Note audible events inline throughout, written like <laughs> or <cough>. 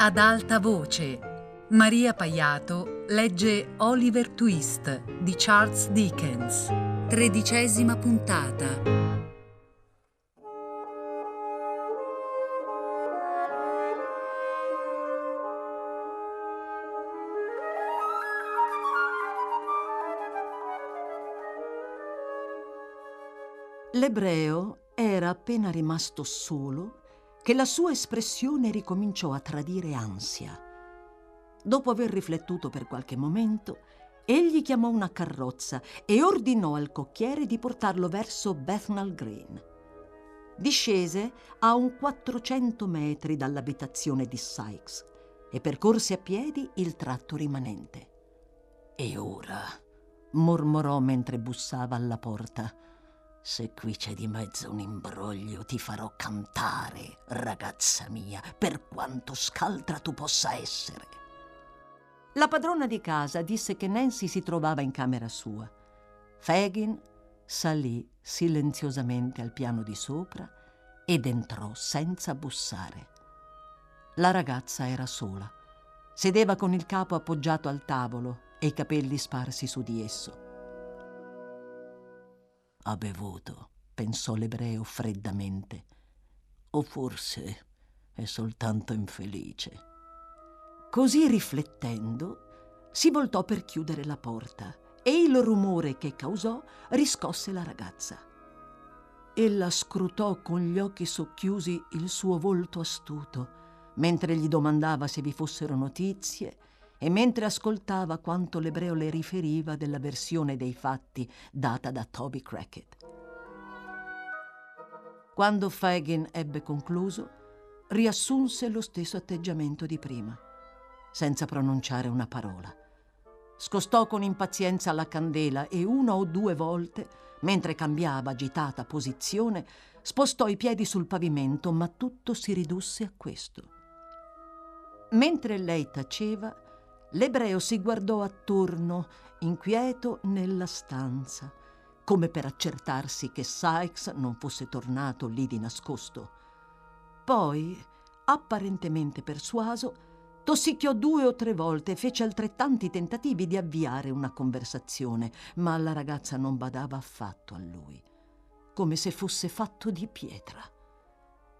Ad alta voce, Maria Paiato legge Oliver Twist di Charles Dickens. Tredicesima puntata. L'ebreo era appena rimasto solo che la sua espressione ricominciò a tradire ansia. Dopo aver riflettuto per qualche momento, egli chiamò una carrozza e ordinò al cocchiere di portarlo verso Bethnal Green. Discese a un 400 metri dall'abitazione di Sykes e percorse a piedi il tratto rimanente. E ora, mormorò mentre bussava alla porta, se qui c'è di mezzo un imbroglio, ti farò cantare, ragazza mia, per quanto scaltra tu possa essere. La padrona di casa disse che Nancy si trovava in camera sua. Fagin salì silenziosamente al piano di sopra ed entrò senza bussare. La ragazza era sola. Sedeva con il capo appoggiato al tavolo e i capelli sparsi su di esso. Ha bevuto, pensò l'ebreo freddamente. O forse è soltanto infelice. Così riflettendo, si voltò per chiudere la porta e il rumore che causò riscosse la ragazza. Ella scrutò con gli occhi socchiusi il suo volto astuto, mentre gli domandava se vi fossero notizie e mentre ascoltava quanto l'ebreo le riferiva della versione dei fatti data da Toby Crackett. Quando Fagin ebbe concluso, riassunse lo stesso atteggiamento di prima, senza pronunciare una parola. Scostò con impazienza la candela e una o due volte, mentre cambiava agitata posizione, spostò i piedi sul pavimento, ma tutto si ridusse a questo. Mentre lei taceva, L'ebreo si guardò attorno, inquieto nella stanza, come per accertarsi che Sykes non fosse tornato lì di nascosto. Poi, apparentemente persuaso, tossicchiò due o tre volte e fece altrettanti tentativi di avviare una conversazione, ma la ragazza non badava affatto a lui, come se fosse fatto di pietra.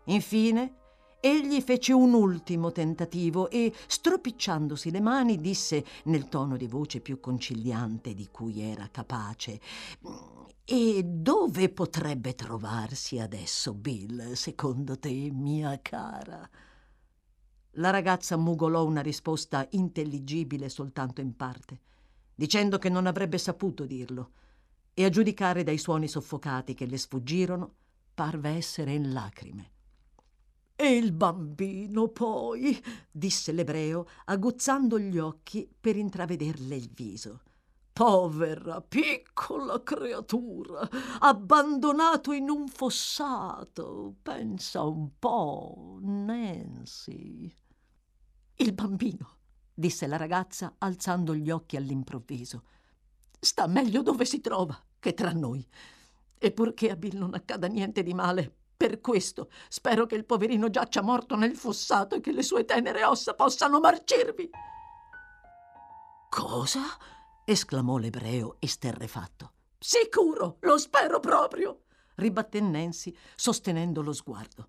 Infine, Egli fece un ultimo tentativo e, stropicciandosi le mani, disse nel tono di voce più conciliante di cui era capace E dove potrebbe trovarsi adesso Bill, secondo te, mia cara? La ragazza mugolò una risposta intelligibile soltanto in parte, dicendo che non avrebbe saputo dirlo, e a giudicare dai suoni soffocati che le sfuggirono, parve essere in lacrime. E il bambino poi, disse l'ebreo, aguzzando gli occhi per intravederle il viso. Povera piccola creatura, abbandonato in un fossato. Pensa un po', Nancy. Il bambino, disse la ragazza, alzando gli occhi all'improvviso. Sta meglio dove si trova che tra noi. E purché a Bill non accada niente di male, per questo spero che il poverino giaccia morto nel fossato e che le sue tenere ossa possano marcirvi. Cosa? esclamò l'ebreo esterrefatto. Sicuro, lo spero proprio, ribatté Nancy, sostenendo lo sguardo.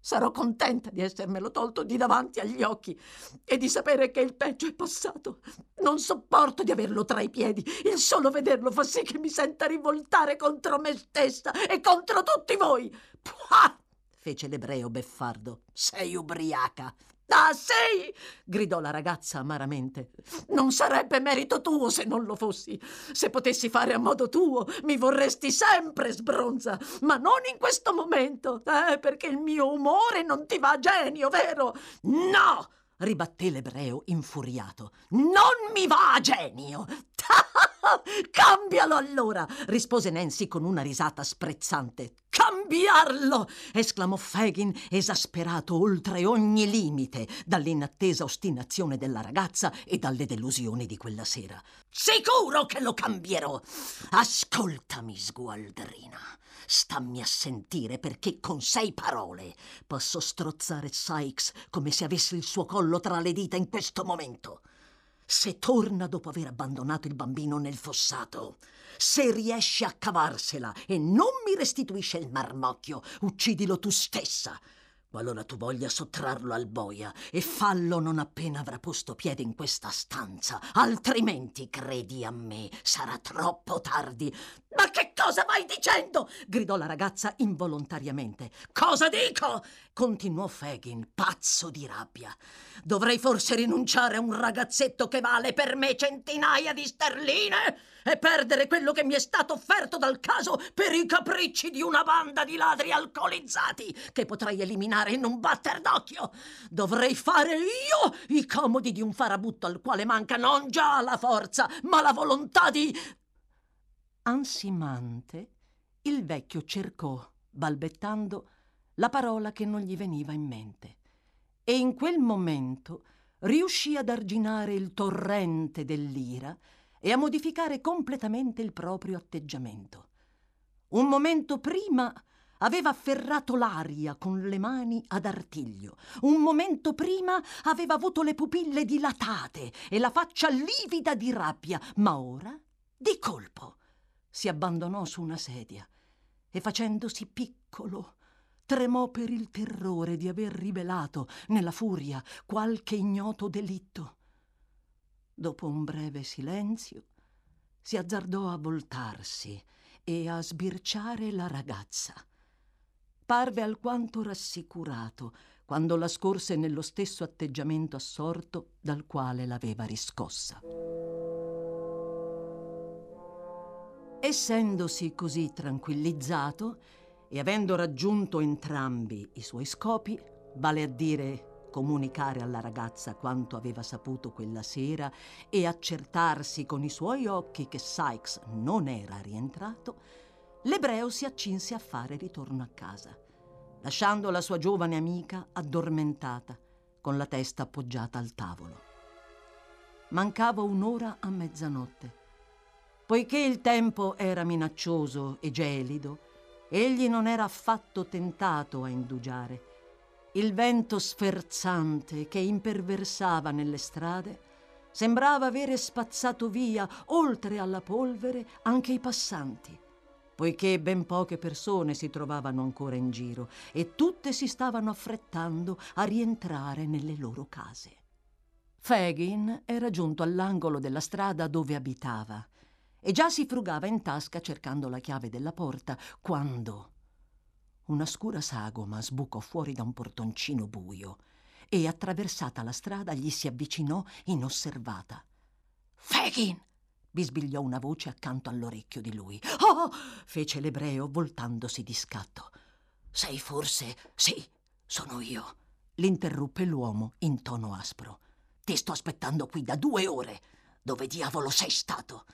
Sarò contenta di essermelo tolto di davanti agli occhi e di sapere che il peggio è passato. Non sopporto di averlo tra i piedi. Il solo vederlo fa sì che mi senta rivoltare contro me stessa e contro tutti voi. Puah! fece l'ebreo beffardo. Sei ubriaca. Ah, sei! gridò la ragazza amaramente. Non sarebbe merito tuo se non lo fossi. Se potessi fare a modo tuo, mi vorresti sempre sbronza, ma non in questo momento, eh, perché il mio umore non ti va a genio, vero? No! ribatté l'ebreo infuriato. Non mi va a genio! <laughs> Cambialo allora! rispose Nancy con una risata sprezzante. Cambiarlo! esclamò Fagin, esasperato oltre ogni limite dall'inattesa ostinazione della ragazza e dalle delusioni di quella sera. Sicuro che lo cambierò! Ascoltami, sgualdrina. Stammi a sentire perché con sei parole posso strozzare Sykes come se avesse il suo collo tra le dita in questo momento. Se torna dopo aver abbandonato il bambino nel fossato, se riesce a cavarsela e non mi restituisce il marmocchio, uccidilo tu stessa qualora tu voglia sottrarlo al boia, e fallo non appena avrà posto piede in questa stanza, altrimenti, credi a me, sarà troppo tardi. Ma che cosa vai dicendo? gridò la ragazza involontariamente. Cosa dico? continuò Fagin, pazzo di rabbia. Dovrei forse rinunciare a un ragazzetto che vale per me centinaia di sterline e perdere quello che mi è stato offerto dal caso per i capricci di una banda di ladri alcolizzati che potrei eliminare in un batter d'occhio. Dovrei fare io i comodi di un farabutto al quale manca non già la forza, ma la volontà di... Ansimante, il vecchio cercò, balbettando, la parola che non gli veniva in mente. E in quel momento riuscì ad arginare il torrente dell'ira e a modificare completamente il proprio atteggiamento. Un momento prima aveva afferrato l'aria con le mani ad artiglio. Un momento prima aveva avuto le pupille dilatate e la faccia livida di rabbia, ma ora, di colpo, si abbandonò su una sedia e facendosi piccolo, tremò per il terrore di aver rivelato nella furia qualche ignoto delitto. Dopo un breve silenzio, si azzardò a voltarsi e a sbirciare la ragazza. Parve alquanto rassicurato quando la scorse nello stesso atteggiamento assorto dal quale l'aveva riscossa. Essendosi così tranquillizzato e avendo raggiunto entrambi i suoi scopi, vale a dire comunicare alla ragazza quanto aveva saputo quella sera e accertarsi con i suoi occhi che Sykes non era rientrato, l'ebreo si accinse a fare ritorno a casa, lasciando la sua giovane amica addormentata, con la testa appoggiata al tavolo. Mancava un'ora a mezzanotte. Poiché il tempo era minaccioso e gelido, egli non era affatto tentato a indugiare il vento sferzante che imperversava nelle strade sembrava avere spazzato via, oltre alla polvere, anche i passanti, poiché ben poche persone si trovavano ancora in giro e tutte si stavano affrettando a rientrare nelle loro case. Fagin era giunto all'angolo della strada dove abitava e già si frugava in tasca cercando la chiave della porta quando una scura sagoma sbucò fuori da un portoncino buio e attraversata la strada gli si avvicinò inosservata. Fagin! bisbigliò una voce accanto all'orecchio di lui. Oh! fece l'ebreo voltandosi di scatto. Sei forse. Sì, sono io. L'interruppe l'uomo in tono aspro. Ti sto aspettando qui da due ore. Dove diavolo sei stato?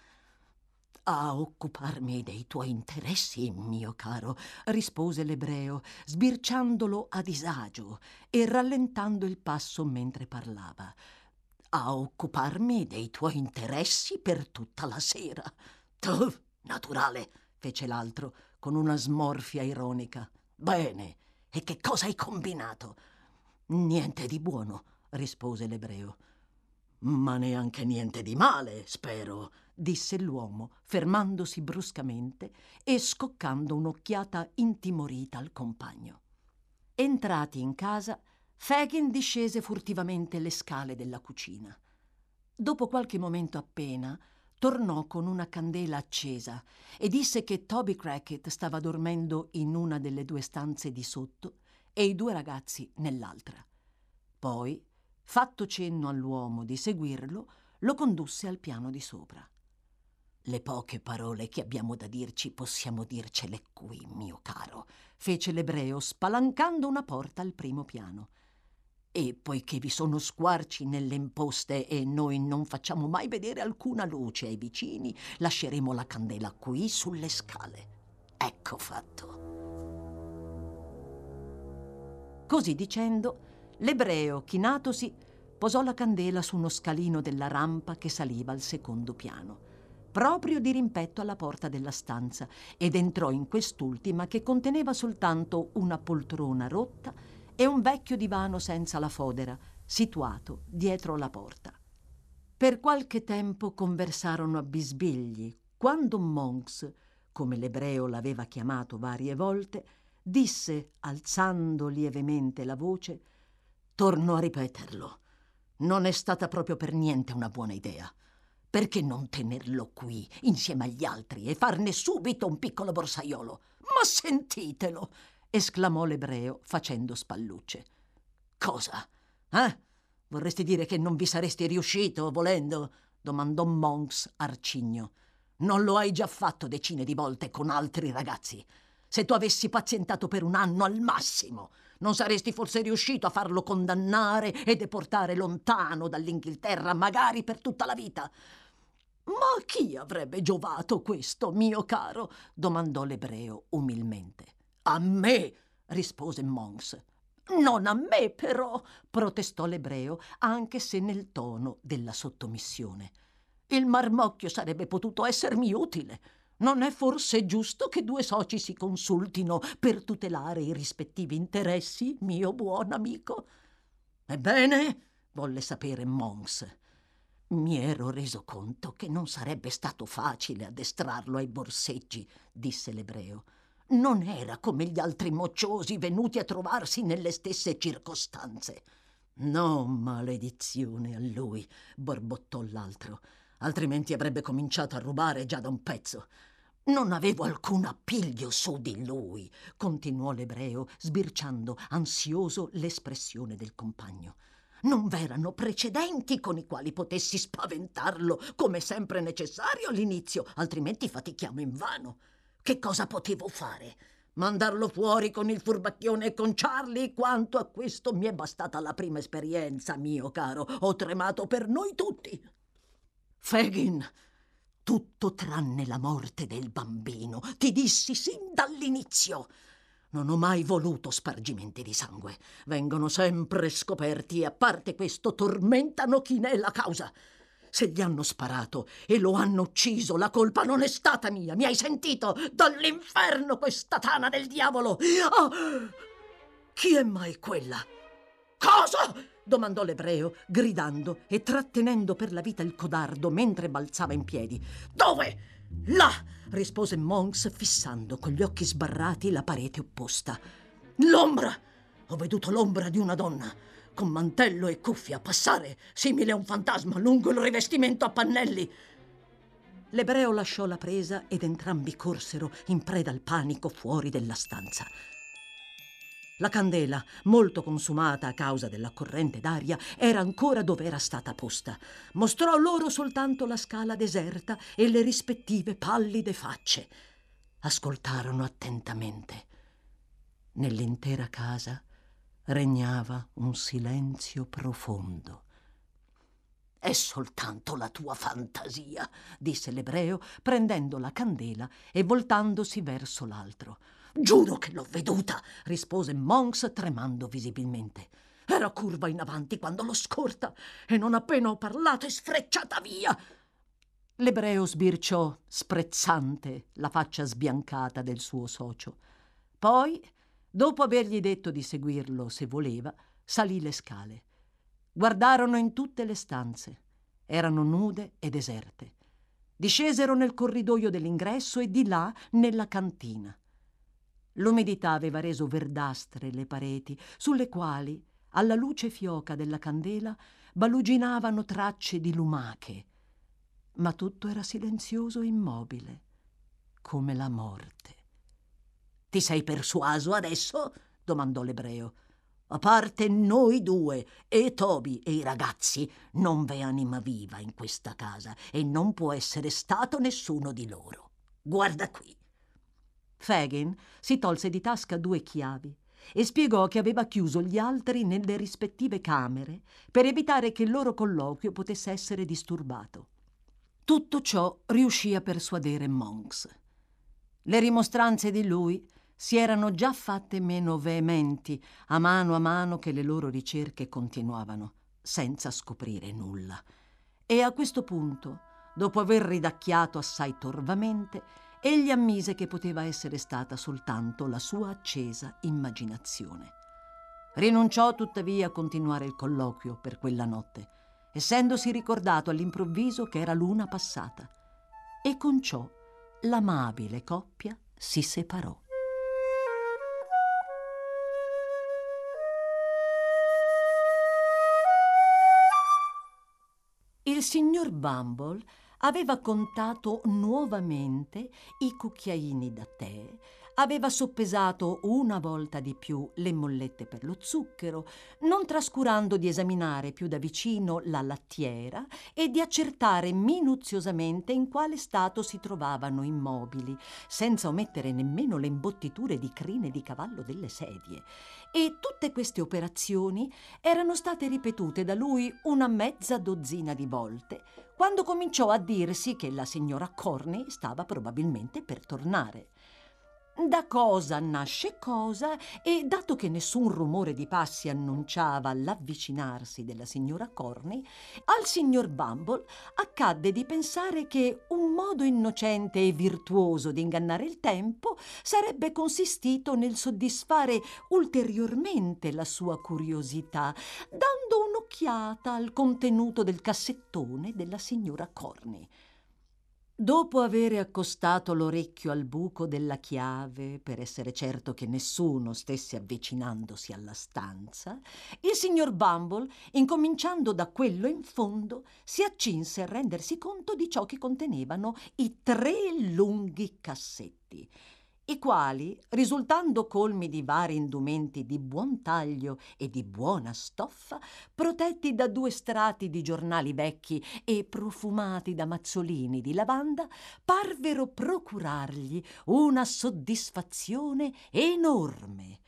A occuparmi dei tuoi interessi, mio caro, rispose l'ebreo, sbirciandolo a disagio e rallentando il passo mentre parlava. A occuparmi dei tuoi interessi per tutta la sera. Tu, naturale, fece l'altro, con una smorfia ironica. Bene, e che cosa hai combinato? Niente di buono, rispose l'ebreo. Ma neanche niente di male, spero disse l'uomo, fermandosi bruscamente e scoccando un'occhiata intimorita al compagno. Entrati in casa, Fagin discese furtivamente le scale della cucina. Dopo qualche momento appena, tornò con una candela accesa e disse che Toby Crackett stava dormendo in una delle due stanze di sotto e i due ragazzi nell'altra. Poi, fatto cenno all'uomo di seguirlo, lo condusse al piano di sopra. Le poche parole che abbiamo da dirci possiamo dircele qui, mio caro, fece l'ebreo spalancando una porta al primo piano. E poiché vi sono squarci nelle imposte e noi non facciamo mai vedere alcuna luce ai vicini, lasceremo la candela qui sulle scale. Ecco fatto. Così dicendo, l'ebreo, chinatosi, posò la candela su uno scalino della rampa che saliva al secondo piano, proprio di rimpetto alla porta della stanza, ed entrò in quest'ultima che conteneva soltanto una poltrona rotta e un vecchio divano senza la fodera, situato dietro la porta. Per qualche tempo conversarono a bisbigli, quando Monks, come l'ebreo l'aveva chiamato varie volte, disse, alzando lievemente la voce, Torno a ripeterlo. Non è stata proprio per niente una buona idea. Perché non tenerlo qui insieme agli altri e farne subito un piccolo borsaiolo? Ma sentitelo! esclamò l'ebreo facendo spallucce. Cosa? Eh? Vorresti dire che non vi saresti riuscito volendo? domandò Monks arcigno. Non lo hai già fatto decine di volte con altri ragazzi. Se tu avessi pazientato per un anno al massimo, non saresti forse riuscito a farlo condannare e deportare lontano dall'Inghilterra, magari per tutta la vita. Ma chi avrebbe giovato questo, mio caro? domandò l'ebreo umilmente. A me, rispose Monks. Non a me, però, protestò l'ebreo, anche se nel tono della sottomissione. Il marmocchio sarebbe potuto essermi utile. Non è forse giusto che due soci si consultino per tutelare i rispettivi interessi, mio buon amico? Ebbene, volle sapere Mons. Mi ero reso conto che non sarebbe stato facile addestrarlo ai borseggi, disse l'ebreo. Non era come gli altri mocciosi venuti a trovarsi nelle stesse circostanze. No, maledizione a lui, borbottò l'altro altrimenti avrebbe cominciato a rubare già da un pezzo. Non avevo alcun appiglio su di lui, continuò l'ebreo, sbirciando ansioso l'espressione del compagno. Non v'erano precedenti con i quali potessi spaventarlo, come sempre necessario all'inizio, altrimenti fatichiamo invano. Che cosa potevo fare? Mandarlo fuori con il furbacchione e con Charlie? Quanto a questo mi è bastata la prima esperienza, mio caro. Ho tremato per noi tutti. Fagin, tutto tranne la morte del bambino. Ti dissi sin dall'inizio. Non ho mai voluto spargimenti di sangue. Vengono sempre scoperti e a parte questo tormentano chi ne è la causa. Se gli hanno sparato e lo hanno ucciso, la colpa non è stata mia. Mi hai sentito? Dall'inferno questa tana del diavolo! Oh, chi è mai quella? Cosa? Domandò l'ebreo, gridando e trattenendo per la vita il codardo mentre balzava in piedi. Dove? Là! rispose Monks, fissando con gli occhi sbarrati la parete opposta. L'ombra! Ho veduto l'ombra di una donna, con mantello e cuffia, passare, simile a un fantasma, lungo il rivestimento a pannelli. L'ebreo lasciò la presa ed entrambi corsero, in preda al panico, fuori della stanza. La candela, molto consumata a causa della corrente d'aria, era ancora dove era stata posta. Mostrò loro soltanto la scala deserta e le rispettive pallide facce. Ascoltarono attentamente. Nell'intera casa regnava un silenzio profondo. È soltanto la tua fantasia, disse l'ebreo, prendendo la candela e voltandosi verso l'altro. Giuro che l'ho veduta, rispose Monks tremando visibilmente. Era curva in avanti quando l'ho scorta e non appena ho parlato è sfrecciata via. L'ebreo sbirciò, sprezzante, la faccia sbiancata del suo socio. Poi, dopo avergli detto di seguirlo se voleva, salì le scale. Guardarono in tutte le stanze. Erano nude e deserte. Discesero nel corridoio dell'ingresso e di là nella cantina. L'umidità aveva reso verdastre le pareti, sulle quali, alla luce fioca della candela, baluginavano tracce di lumache. Ma tutto era silenzioso e immobile, come la morte. Ti sei persuaso adesso? domandò l'ebreo. A parte noi due e Toby e i ragazzi, non v'è anima viva in questa casa e non può essere stato nessuno di loro. Guarda qui. Fagin si tolse di tasca due chiavi e spiegò che aveva chiuso gli altri nelle rispettive camere per evitare che il loro colloquio potesse essere disturbato. Tutto ciò riuscì a persuadere Monks. Le rimostranze di lui si erano già fatte meno veementi a mano a mano che le loro ricerche continuavano, senza scoprire nulla. E a questo punto, dopo aver ridacchiato assai torvamente, egli ammise che poteva essere stata soltanto la sua accesa immaginazione. Rinunciò tuttavia a continuare il colloquio per quella notte, essendosi ricordato all'improvviso che era l'una passata, e con ciò l'amabile coppia si separò. Il signor Bumble aveva contato nuovamente i cucchiaini da tè, aveva soppesato una volta di più le mollette per lo zucchero, non trascurando di esaminare più da vicino la lattiera e di accertare minuziosamente in quale stato si trovavano i mobili, senza omettere nemmeno le imbottiture di crine di cavallo delle sedie. E tutte queste operazioni erano state ripetute da lui una mezza dozzina di volte, quando cominciò a dirsi che la signora Corney stava probabilmente per tornare. Da cosa nasce cosa e dato che nessun rumore di passi annunciava l'avvicinarsi della signora Corney, al signor Bumble accadde di pensare che un modo innocente e virtuoso di ingannare il tempo sarebbe consistito nel soddisfare ulteriormente la sua curiosità, dando un'occhiata al contenuto del cassettone della signora Corney. Dopo avere accostato l'orecchio al buco della chiave per essere certo che nessuno stesse avvicinandosi alla stanza, il signor Bumble, incominciando da quello in fondo, si accinse a rendersi conto di ciò che contenevano i tre lunghi cassetti i quali, risultando colmi di vari indumenti di buon taglio e di buona stoffa, protetti da due strati di giornali vecchi e profumati da mazzolini di lavanda, parvero procurargli una soddisfazione enorme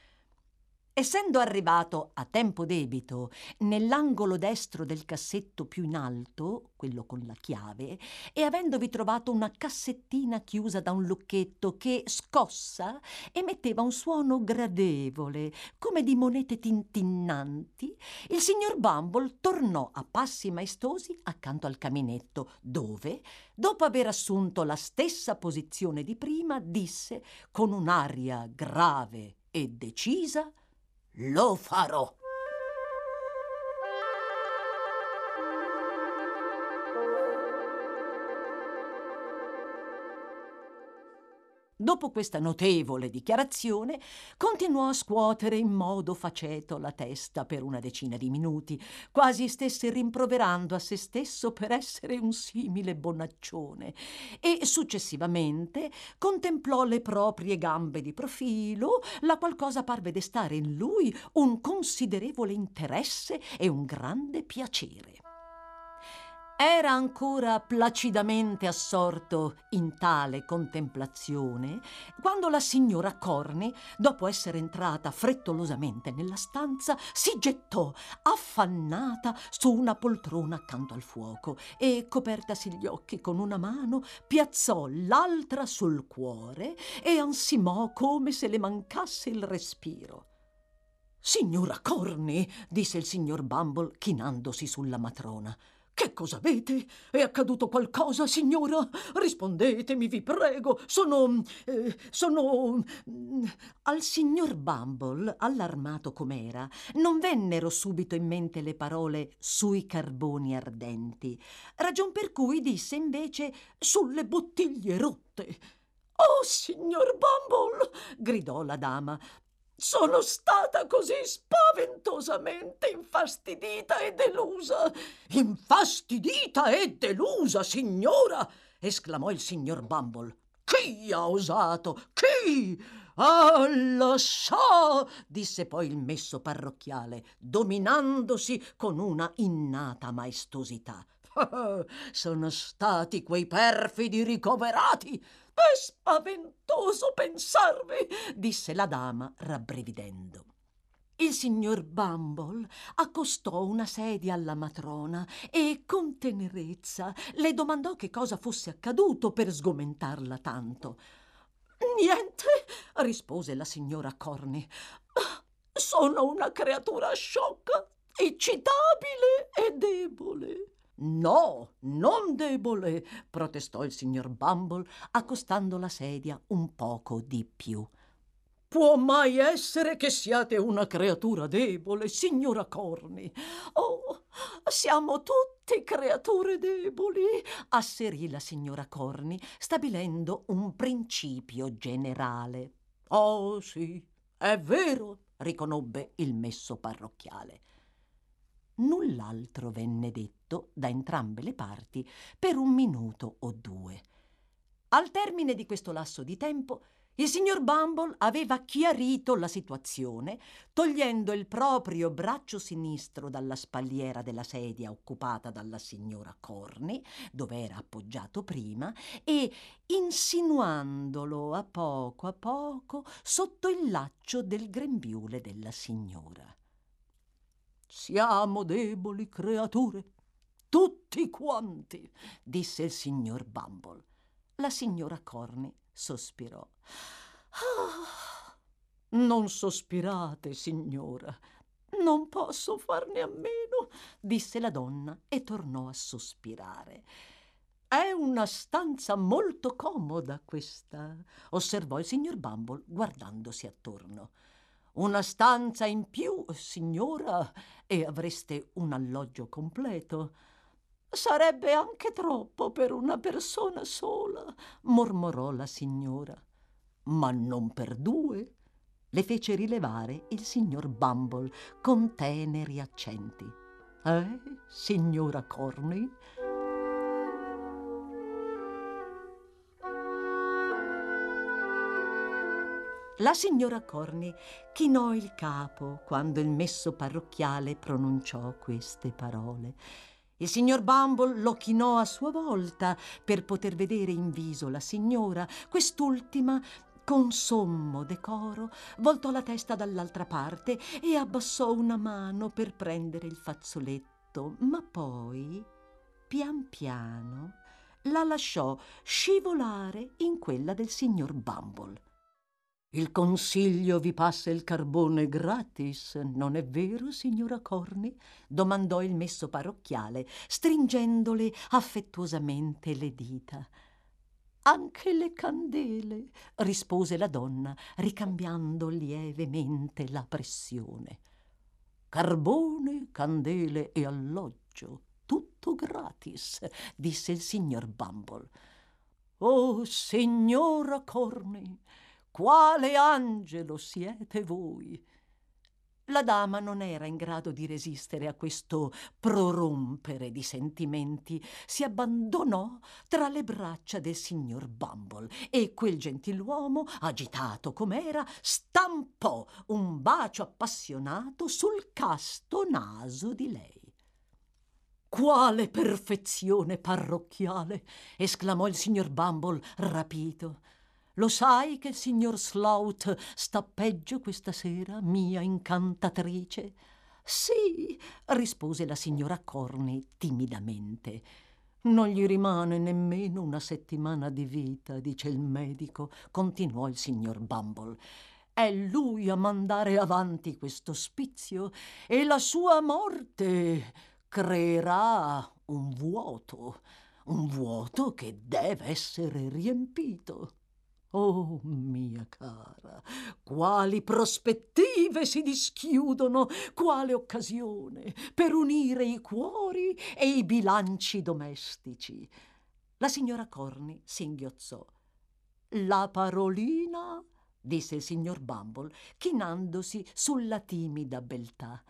Essendo arrivato a tempo debito nell'angolo destro del cassetto più in alto, quello con la chiave, e avendovi trovato una cassettina chiusa da un lucchetto che, scossa, emetteva un suono gradevole, come di monete tintinnanti, il signor Bumble tornò a passi maestosi accanto al caminetto, dove, dopo aver assunto la stessa posizione di prima, disse con un'aria grave e decisa lo farò. Dopo questa notevole dichiarazione, continuò a scuotere in modo faceto la testa per una decina di minuti, quasi stesse rimproverando a se stesso per essere un simile bonaccione, e successivamente contemplò le proprie gambe di profilo, la qual cosa parve destare in lui un considerevole interesse e un grande piacere. Era ancora placidamente assorto in tale contemplazione quando la signora Corney, dopo essere entrata frettolosamente nella stanza, si gettò affannata su una poltrona accanto al fuoco e, copertasi gli occhi con una mano, piazzò l'altra sul cuore e ansimò come se le mancasse il respiro. Signora Corney, disse il signor Bumble chinandosi sulla matrona, che cosa avete? È accaduto qualcosa, signora? Rispondetemi, vi prego. Sono. Eh, sono. Mm, al signor Bumble, allarmato com'era, non vennero subito in mente le parole sui carboni ardenti, ragion per cui disse invece sulle bottiglie rotte. Oh, signor Bumble! gridò la dama. Sono stata così spaventosamente infastidita e delusa. Infastidita e delusa, signora! esclamò il signor Bumble. Chi ha osato? Chi? Ah, lo so, disse poi il messo parrocchiale, dominandosi con una innata maestosità. <laughs> sono stati quei perfidi ricoverati è spaventoso pensarvi, disse la dama rabbrividendo. Il signor Bumble accostò una sedia alla matrona e con tenerezza le domandò che cosa fosse accaduto per sgomentarla tanto. Niente, rispose la signora Corny. Sono una creatura sciocca, eccitabile e debole. No, non debole, protestò il signor Bumble, accostando la sedia un poco di più. Può mai essere che siate una creatura debole, signora Corny? Oh, siamo tutti creature deboli, asserì la signora Corny, stabilendo un principio generale. Oh, sì, è vero, riconobbe il messo parrocchiale. Null'altro venne detto da entrambe le parti per un minuto o due. Al termine di questo lasso di tempo, il signor Bumble aveva chiarito la situazione, togliendo il proprio braccio sinistro dalla spalliera della sedia occupata dalla signora Corny, dove era appoggiato prima, e insinuandolo a poco a poco sotto il laccio del grembiule della signora. Siamo deboli creature, tutti quanti, disse il signor Bumble. La signora Corny sospirò. Ah, non sospirate, signora. Non posso farne a meno, disse la donna e tornò a sospirare. È una stanza molto comoda questa, osservò il signor Bumble guardandosi attorno. Una stanza in più, signora, e avreste un alloggio completo. Sarebbe anche troppo per una persona sola, mormorò la signora. Ma non per due, le fece rilevare il signor Bumble con teneri accenti. Eh, signora Corney? La signora Corny chinò il capo quando il messo parrocchiale pronunciò queste parole. Il signor Bumble lo chinò a sua volta per poter vedere in viso la signora. Quest'ultima, con sommo decoro, voltò la testa dall'altra parte e abbassò una mano per prendere il fazzoletto, ma poi, pian piano, la lasciò scivolare in quella del signor Bumble. Il consiglio vi passa il carbone gratis, non è vero, signora Corny? domandò il messo parrocchiale, stringendole affettuosamente le dita. Anche le candele, rispose la donna, ricambiando lievemente la pressione. Carbone, candele e alloggio, tutto gratis, disse il signor Bumble. Oh, signora Corny! Quale angelo siete voi? La dama non era in grado di resistere a questo prorompere di sentimenti. Si abbandonò tra le braccia del signor Bumble e quel gentiluomo, agitato com'era, stampò un bacio appassionato sul casto naso di lei. Quale perfezione parrocchiale! esclamò il signor Bumble rapito. Lo sai che il signor Slout sta peggio questa sera, mia incantatrice? Sì, rispose la signora Corney timidamente. Non gli rimane nemmeno una settimana di vita, dice il medico, continuò il signor Bumble. È lui a mandare avanti questo ospizio e la sua morte creerà un vuoto, un vuoto che deve essere riempito. Oh, mia cara, quali prospettive si dischiudono, quale occasione per unire i cuori e i bilanci domestici. La signora Corny singhiozzò. La parolina, disse il signor Bumble, chinandosi sulla timida beltà.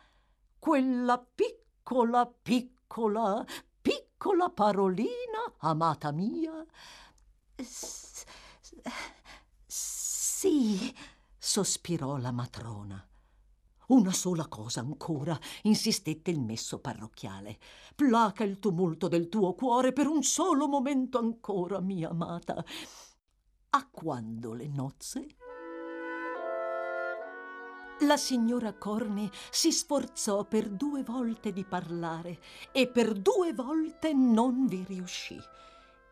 Quella piccola, piccola, piccola parolina, amata mia. S- sì, sospirò la matrona. Una sola cosa ancora, insistette il messo parrocchiale. Placa il tumulto del tuo cuore per un solo momento ancora, mia amata. A quando le nozze? La signora Corny si sforzò per due volte di parlare e per due volte non vi riuscì.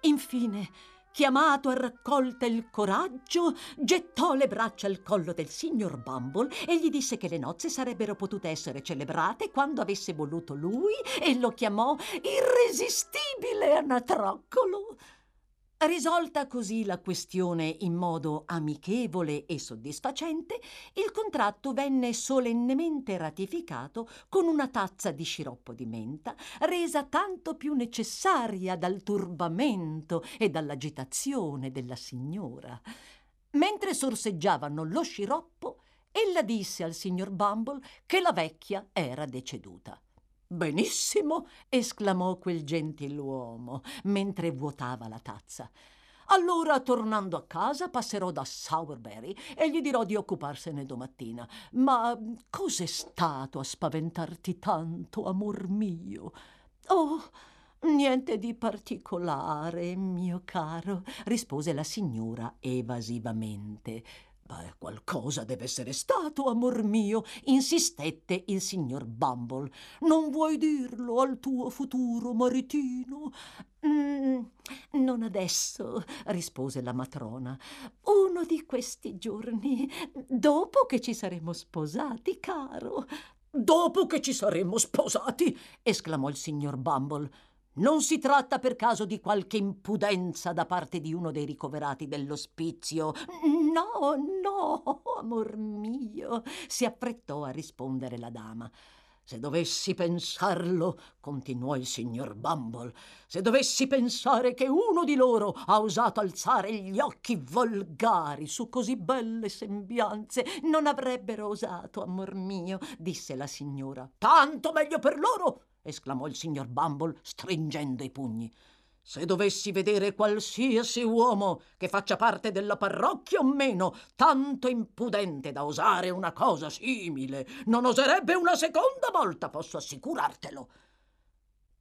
Infine chiamato a raccolta il coraggio, gettò le braccia al collo del signor Bumble e gli disse che le nozze sarebbero potute essere celebrate quando avesse voluto lui e lo chiamò irresistibile anatroccolo. Risolta così la questione in modo amichevole e soddisfacente, il contratto venne solennemente ratificato con una tazza di sciroppo di menta, resa tanto più necessaria dal turbamento e dall'agitazione della signora. Mentre sorseggiavano lo sciroppo, ella disse al signor Bumble che la vecchia era deceduta. Benissimo, esclamò quel gentiluomo mentre vuotava la tazza. Allora, tornando a casa, passerò da Sowerberry e gli dirò di occuparsene domattina. Ma cos'è stato a spaventarti tanto, amor mio? Oh, niente di particolare, mio caro, rispose la signora evasivamente. Beh, qualcosa deve essere stato, amor mio, insistette il signor Bumble. Non vuoi dirlo al tuo futuro maritino? Mm, non adesso, rispose la matrona. Uno di questi giorni, dopo che ci saremo sposati, caro. Dopo che ci saremo sposati? esclamò il signor Bumble. Non si tratta per caso di qualche impudenza da parte di uno dei ricoverati dell'ospizio? No, no, amor mio, si affrettò a rispondere la dama. Se dovessi pensarlo, continuò il signor Bumble, se dovessi pensare che uno di loro ha osato alzare gli occhi volgari su così belle sembianze, non avrebbero osato, amor mio, disse la signora. Tanto meglio per loro, esclamò il signor Bumble stringendo i pugni. Se dovessi vedere qualsiasi uomo che faccia parte della parrocchia o meno, tanto impudente da osare una cosa simile, non oserebbe una seconda volta, posso assicurartelo.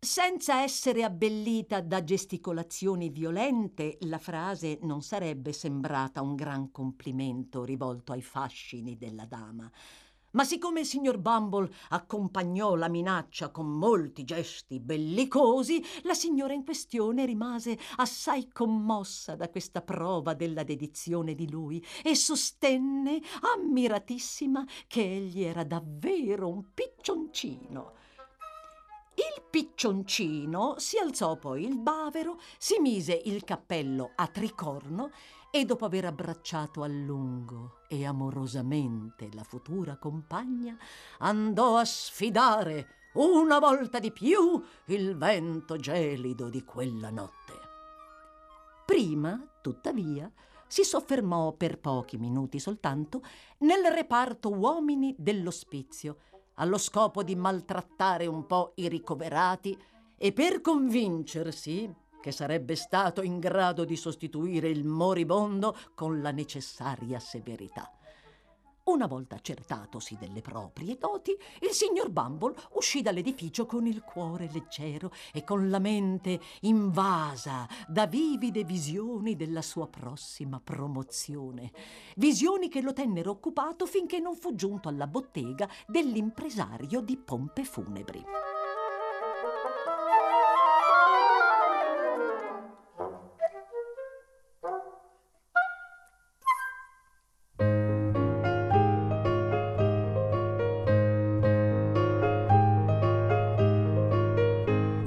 Senza essere abbellita da gesticolazioni violente, la frase non sarebbe sembrata un gran complimento rivolto ai fascini della dama. Ma siccome il signor Bumble accompagnò la minaccia con molti gesti bellicosi, la signora in questione rimase assai commossa da questa prova della dedizione di lui e sostenne, ammiratissima, che egli era davvero un piccioncino. Il piccioncino si alzò poi il bavero, si mise il cappello a tricorno e dopo aver abbracciato a lungo e amorosamente la futura compagna, andò a sfidare una volta di più il vento gelido di quella notte. Prima, tuttavia, si soffermò per pochi minuti soltanto nel reparto uomini dell'ospizio, allo scopo di maltrattare un po' i ricoverati e per convincersi che sarebbe stato in grado di sostituire il moribondo con la necessaria severità. Una volta accertatosi delle proprie doti, il signor Bumble uscì dall'edificio con il cuore leggero e con la mente invasa da vivide visioni della sua prossima promozione. Visioni che lo tennero occupato finché non fu giunto alla bottega dell'impresario di pompe funebri.